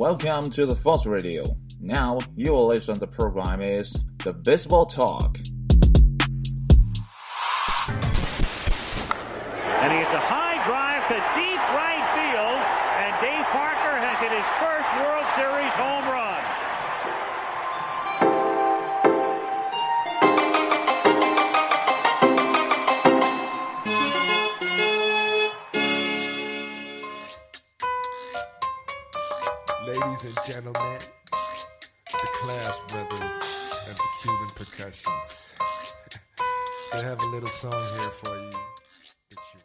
Welcome to the Force Radio. Now you will listen. The program is the Baseball Talk. And he hits a high gentlemen, the class Brothers and the Cuban Percussions. they have a little song here for you.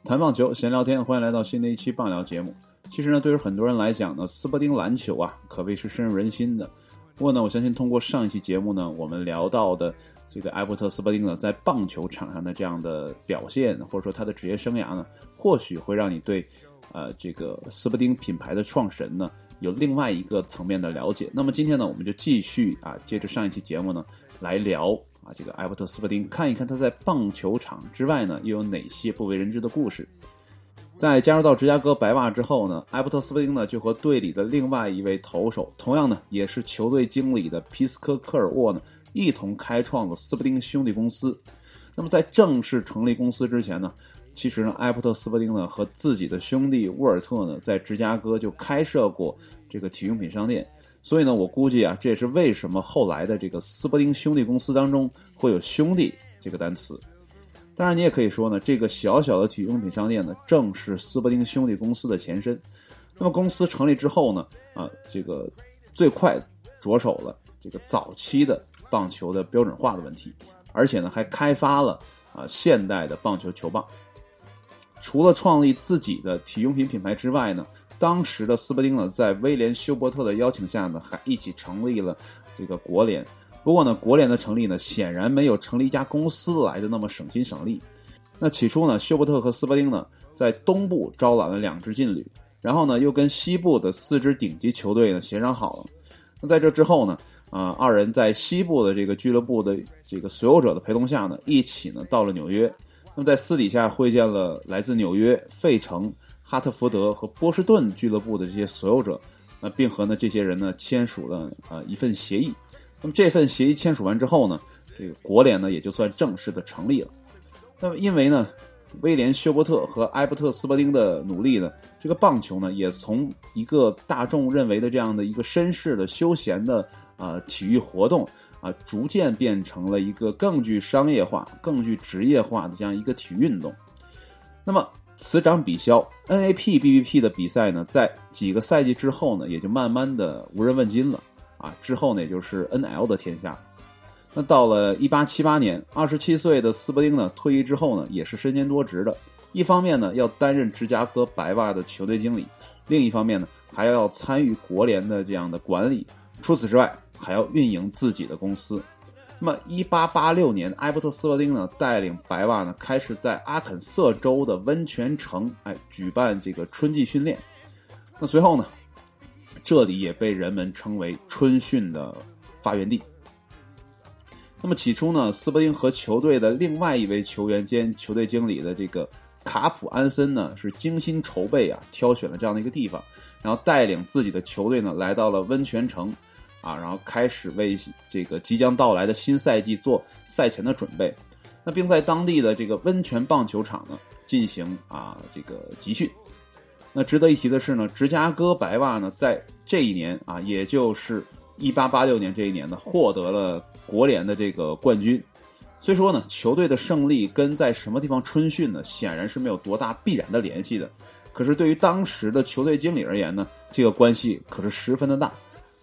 谈棒球，闲聊天，欢迎来到新的一期棒聊节目。其实呢，对于很多人来讲呢，斯伯丁篮球啊，可谓是深入人心的。不过呢，我相信通过上一期节目呢，我们聊到的这个艾伯特·斯伯丁呢，在棒球场上的这样的表现，或者说他的职业生涯呢，或许会让你对呃这个斯伯丁品牌的创始人呢，有另外一个层面的了解。那么今天呢，我们就继续啊，接着上一期节目呢，来聊啊这个艾伯特·斯伯丁，看一看他在棒球场之外呢，又有哪些不为人知的故事。在加入到芝加哥白袜之后呢，艾伯特·斯伯丁呢就和队里的另外一位投手，同样呢也是球队经理的皮斯科·科尔沃呢，一同开创了斯伯丁兄弟公司。那么在正式成立公司之前呢，其实呢，艾伯特·斯伯丁呢和自己的兄弟沃尔特呢，在芝加哥就开设过这个体育用品商店。所以呢，我估计啊，这也是为什么后来的这个斯伯丁兄弟公司当中会有“兄弟”这个单词。当然，你也可以说呢，这个小小的体育用品商店呢，正是斯伯丁兄弟公司的前身。那么公司成立之后呢，啊，这个最快着手了这个早期的棒球的标准化的问题，而且呢，还开发了啊现代的棒球球棒。除了创立自己的体育用品品牌之外呢，当时的斯伯丁呢，在威廉休伯特的邀请下呢，还一起成立了这个国联。不过呢，国联的成立呢，显然没有成立一家公司来的那么省心省力。那起初呢，休伯特和斯伯丁呢，在东部招揽了两支劲旅，然后呢，又跟西部的四支顶级球队呢协商好了。那在这之后呢，啊、二人在西部的这个俱乐部的这个所有者的陪同下呢，一起呢到了纽约。那么在私底下会见了来自纽约、费城、哈特福德和波士顿俱乐部的这些所有者，那并和呢这些人呢签署了啊、一份协议。那么这份协议签署完之后呢，这个国联呢也就算正式的成立了。那么因为呢，威廉休伯特和埃伯特斯伯丁的努力呢，这个棒球呢也从一个大众认为的这样的一个绅士的休闲的啊、体育活动啊，逐渐变成了一个更具商业化、更具职业化的这样一个体育运动。那么此涨彼消，NAP、BBP 的比赛呢，在几个赛季之后呢，也就慢慢的无人问津了啊。之后呢，也就是 NL 的天下。那到了一八七八年，二十七岁的斯伯丁呢退役之后呢，也是身兼多职的。一方面呢，要担任芝加哥白袜的球队经理；另一方面呢，还要参与国联的这样的管理。除此之外，还要运营自己的公司。那么，一八八六年，埃伯特斯伯丁呢带领白袜呢开始在阿肯色州的温泉城哎举办这个春季训练。那随后呢，这里也被人们称为春训的发源地。那么起初呢，斯伯丁和球队的另外一位球员兼球队经理的这个卡普安森呢，是精心筹备啊，挑选了这样的一个地方，然后带领自己的球队呢来到了温泉城，啊，然后开始为这个即将到来的新赛季做赛前的准备。那并在当地的这个温泉棒球场呢进行啊这个集训。那值得一提的是呢，芝加哥白袜呢在这一年啊，也就是一八八六年这一年呢，获得了国联的这个冠军。虽说呢，球队的胜利跟在什么地方春训呢，显然是没有多大必然的联系的。可是对于当时的球队经理而言呢，这个关系可是十分的大。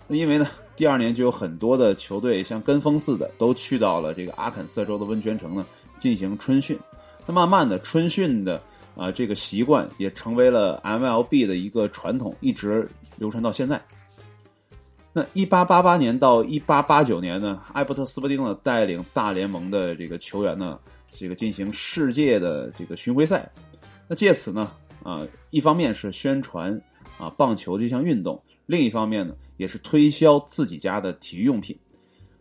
因为呢，第二年就有很多的球队像跟风似的，都去到了这个阿肯色州的温泉城呢进行春训。那慢慢的，春训的啊、这个习惯也成为了 MLB 的一个传统，一直流传到现在。那一八八八年到一八八九年呢，艾伯特斯伯丁呢带领大联盟的这个球员呢，这个进行世界的这个巡回赛。那借此呢，啊、一方面是宣传啊棒球这项运动，另一方面呢，也是推销自己家的体育用品。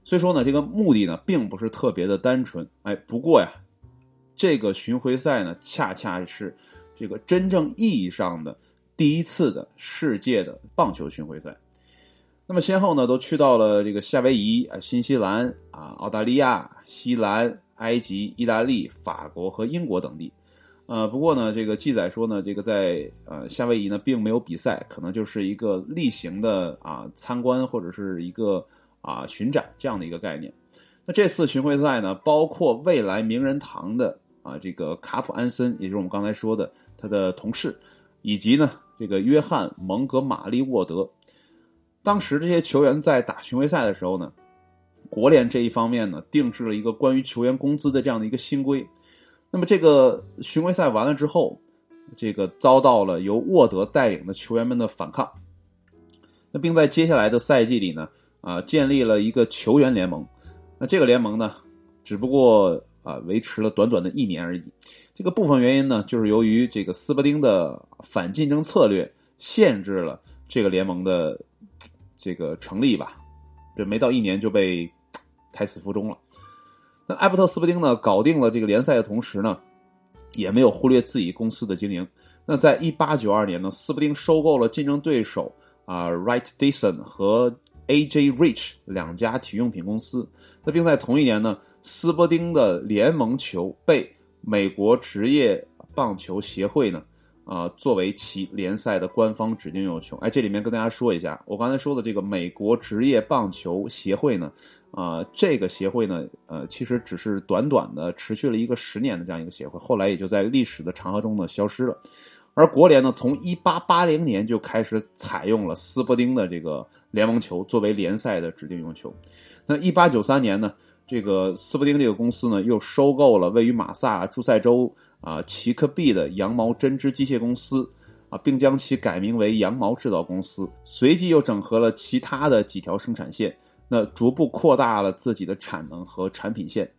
虽说呢，这个目的呢并不是特别的单纯，哎，不过呀，这个巡回赛呢，恰恰是这个真正意义上的第一次的世界的棒球巡回赛。那么先后呢，都去到了这个夏威夷啊、新西兰啊、澳大利亚、西兰、埃及、意大利、法国和英国等地。呃，不过呢，这个记载说呢，这个在呃夏威夷呢并没有比赛，可能就是一个例行的啊参观或者是一个啊巡展这样的一个概念。那这次巡回赛呢，包括未来名人堂的啊这个卡普安森，也就是我们刚才说的他的同事，以及呢这个约翰蒙哥马利沃德。当时这些球员在打巡回赛的时候呢，国联这一方面呢定制了一个关于球员工资的这样的一个新规。那么这个巡回赛完了之后，这个遭到了由沃德带领的球员们的反抗。那并在接下来的赛季里呢，啊，建立了一个球员联盟。那这个联盟呢，只不过啊维持了短短的一年而已。这个部分原因呢，就是由于这个斯伯丁的反竞争策略限制了这个联盟的。这个成立吧，这没到一年就被 胎死腹中了。那埃伯特斯伯丁呢，搞定了这个联赛的同时呢，也没有忽略自己公司的经营。那在一八九二年呢，斯伯丁收购了竞争对手啊，Wright Dyson 和 AJ Rich 两家体育用品公司。那并在同一年呢，斯伯丁的联盟球被美国职业棒球协会呢。啊，作为其联赛的官方指定用球，哎，这里面跟大家说一下，我刚才说的这个美国职业棒球协会呢，啊，这个协会呢，呃，其实只是短短的持续了一个十年的这样一个协会，后来也就在历史的长河中呢消失了。而国联呢，从一八八零年就开始采用了斯伯丁的这个联盟球作为联赛的指定用球。那一八九三年呢，这个斯伯丁这个公司呢，又收购了位于马萨诸塞州。啊，奇克币的羊毛针织机械公司啊，并将其改名为羊毛制造公司。随即又整合了其他的几条生产线，那逐步扩大了自己的产能和产品线。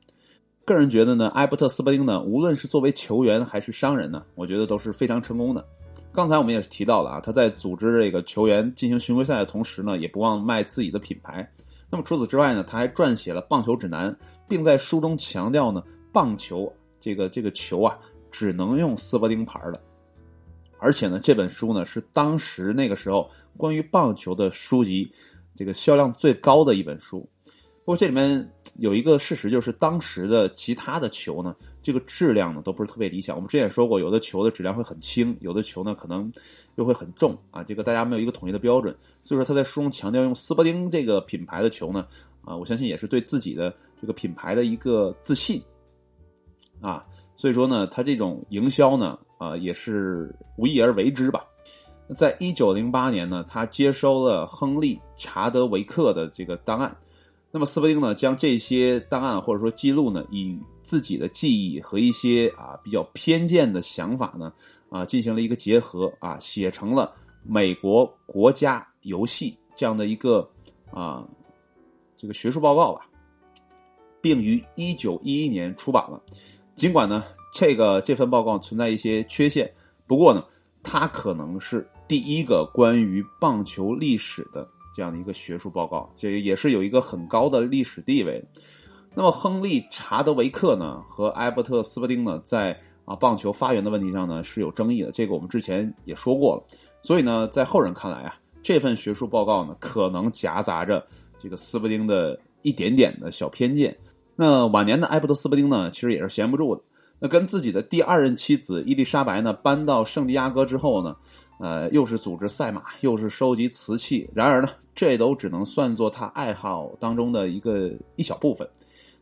个人觉得呢，埃伯特斯伯丁呢，无论是作为球员还是商人呢，我觉得都是非常成功的。刚才我们也提到了啊，他在组织这个球员进行巡回赛的同时呢，也不忘卖自己的品牌。那么除此之外呢，他还撰写了棒球指南，并在书中强调呢，棒球。这个这个球啊，只能用斯伯丁牌的，而且呢，这本书呢是当时那个时候关于棒球的书籍这个销量最高的一本书。不过这里面有一个事实，就是当时的其他的球呢，这个质量呢都不是特别理想。我们之前也说过，有的球的质量会很轻，有的球呢可能又会很重啊，这个大家没有一个统一的标准。所以说他在书中强调用斯伯丁这个品牌的球呢，啊，我相信也是对自己的这个品牌的一个自信。啊，所以说呢，他这种营销呢，啊，也是无意而为之吧。在一九零八年呢，他接收了亨利·查德维克的这个档案。那么斯伯丁呢，将这些档案或者说记录呢，以自己的记忆和一些啊比较偏见的想法呢，啊进行了一个结合啊，写成了《美国国家游戏》这样的一个啊这个学术报告吧，并于一九一一年出版了。尽管呢，这个这份报告存在一些缺陷，不过呢，它可能是第一个关于棒球历史的这样的一个学术报告，这也是有一个很高的历史地位。那么，亨利·查德维克呢和埃伯特·斯伯丁呢，在啊棒球发源的问题上呢是有争议的，这个我们之前也说过了。所以呢，在后人看来啊，这份学术报告呢可能夹杂着这个斯伯丁的一点点的小偏见。那晚年的埃伯特斯伯丁呢，其实也是闲不住的。那跟自己的第二任妻子伊丽莎白呢，搬到圣地亚哥之后呢，呃，又是组织赛马，又是收集瓷器。然而呢，这都只能算作他爱好当中的一个一小部分。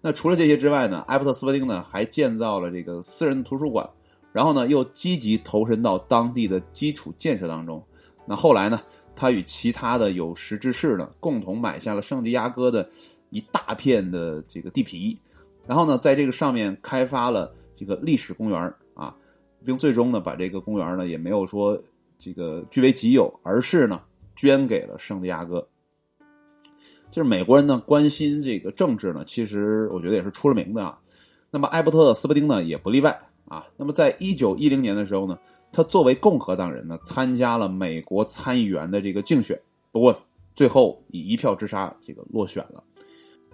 那除了这些之外呢，埃伯特斯伯丁呢，还建造了这个私人图书馆，然后呢，又积极投身到当地的基础建设当中。那后来呢，他与其他的有识之士呢，共同买下了圣地亚哥的。一大片的这个地皮，然后呢，在这个上面开发了这个历史公园啊，并最终呢，把这个公园呢也没有说这个据为己有，而是呢捐给了圣地亚哥。就是美国人呢关心这个政治呢，其实我觉得也是出了名的啊。那么埃伯特斯伯丁呢也不例外啊。那么在一九一零年的时候呢，他作为共和党人呢参加了美国参议员的这个竞选，不过最后以一票之差这个落选了。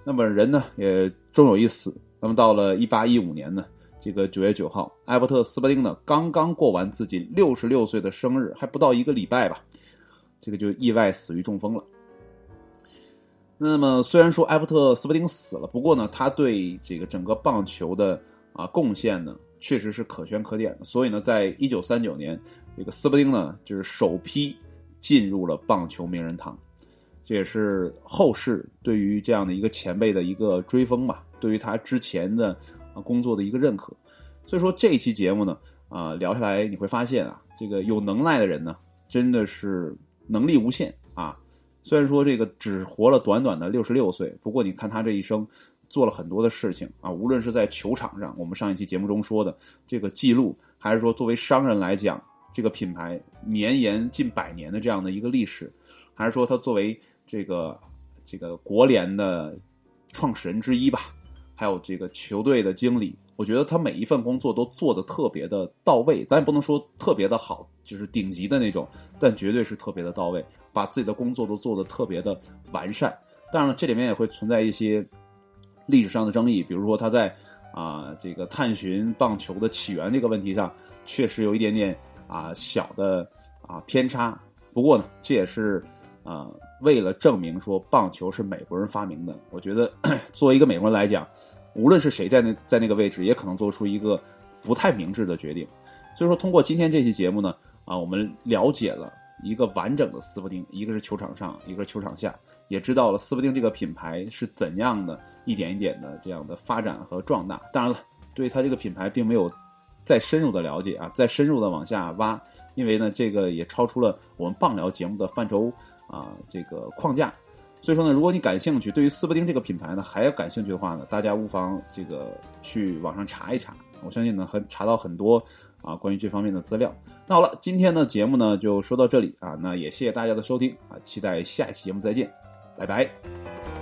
那么人呢也终有一死。那么到了一八一五年呢，这个九月九号，艾伯特斯伯丁呢刚刚过完自己六十六岁的生日，还不到一个礼拜吧，这个就意外死于中风了。那么虽然说埃伯特斯伯丁死了，不过呢，他对这个整个棒球的啊贡献呢，确实是可圈可点的。所以呢，在一九三九年，这个斯伯丁呢，就是首批进入了棒球名人堂，这也是后世对于这样的一个前辈的一个追封吧，对于他之前的工作的一个认可。所以说这一期节目呢，啊聊下来你会发现啊，这个有能耐的人呢，真的是能力无限啊。虽然说这个只活了短短的六十六岁，不过你看他这一生做了很多的事情啊，无论是在球场上，我们上一期节目中说的这个记录，还是说作为商人来讲，这个品牌绵延近百年的这样的一个历史，还是说他作为这个这个国联的创始人之一吧，还有这个球队的经理。我觉得他每一份工作都做得特别的到位，咱也不能说特别的好，就是顶级的那种，但绝对是特别的到位，把自己的工作都做得特别的完善。当然了，这里面也会存在一些历史上的争议，比如说他在啊这个探寻棒球的起源这个问题上，确实有一点点啊小的啊偏差。不过呢，这也是啊为了证明说棒球是美国人发明的。我觉得 作为一个美国人来讲。无论是谁在那在那个位置，也可能做出一个不太明智的决定。所以说，通过今天这期节目呢，啊，我们了解了一个完整的斯伯丁，一个是球场上，一个是球场下，也知道了斯伯丁这个品牌是怎样的一点一点的这样的发展和壮大。当然了，对他这个品牌并没有再深入的了解啊，再深入的往下挖，因为呢，这个也超出了我们棒聊节目的范畴啊，这个框架。所以说呢，如果你感兴趣，对于斯伯丁这个品牌呢还要感兴趣的话呢，大家无妨这个去网上查一查，我相信呢很查到很多啊关于这方面的资料。那好了，今天的节目呢就说到这里啊，那也谢谢大家的收听啊，期待下一期节目再见，拜拜。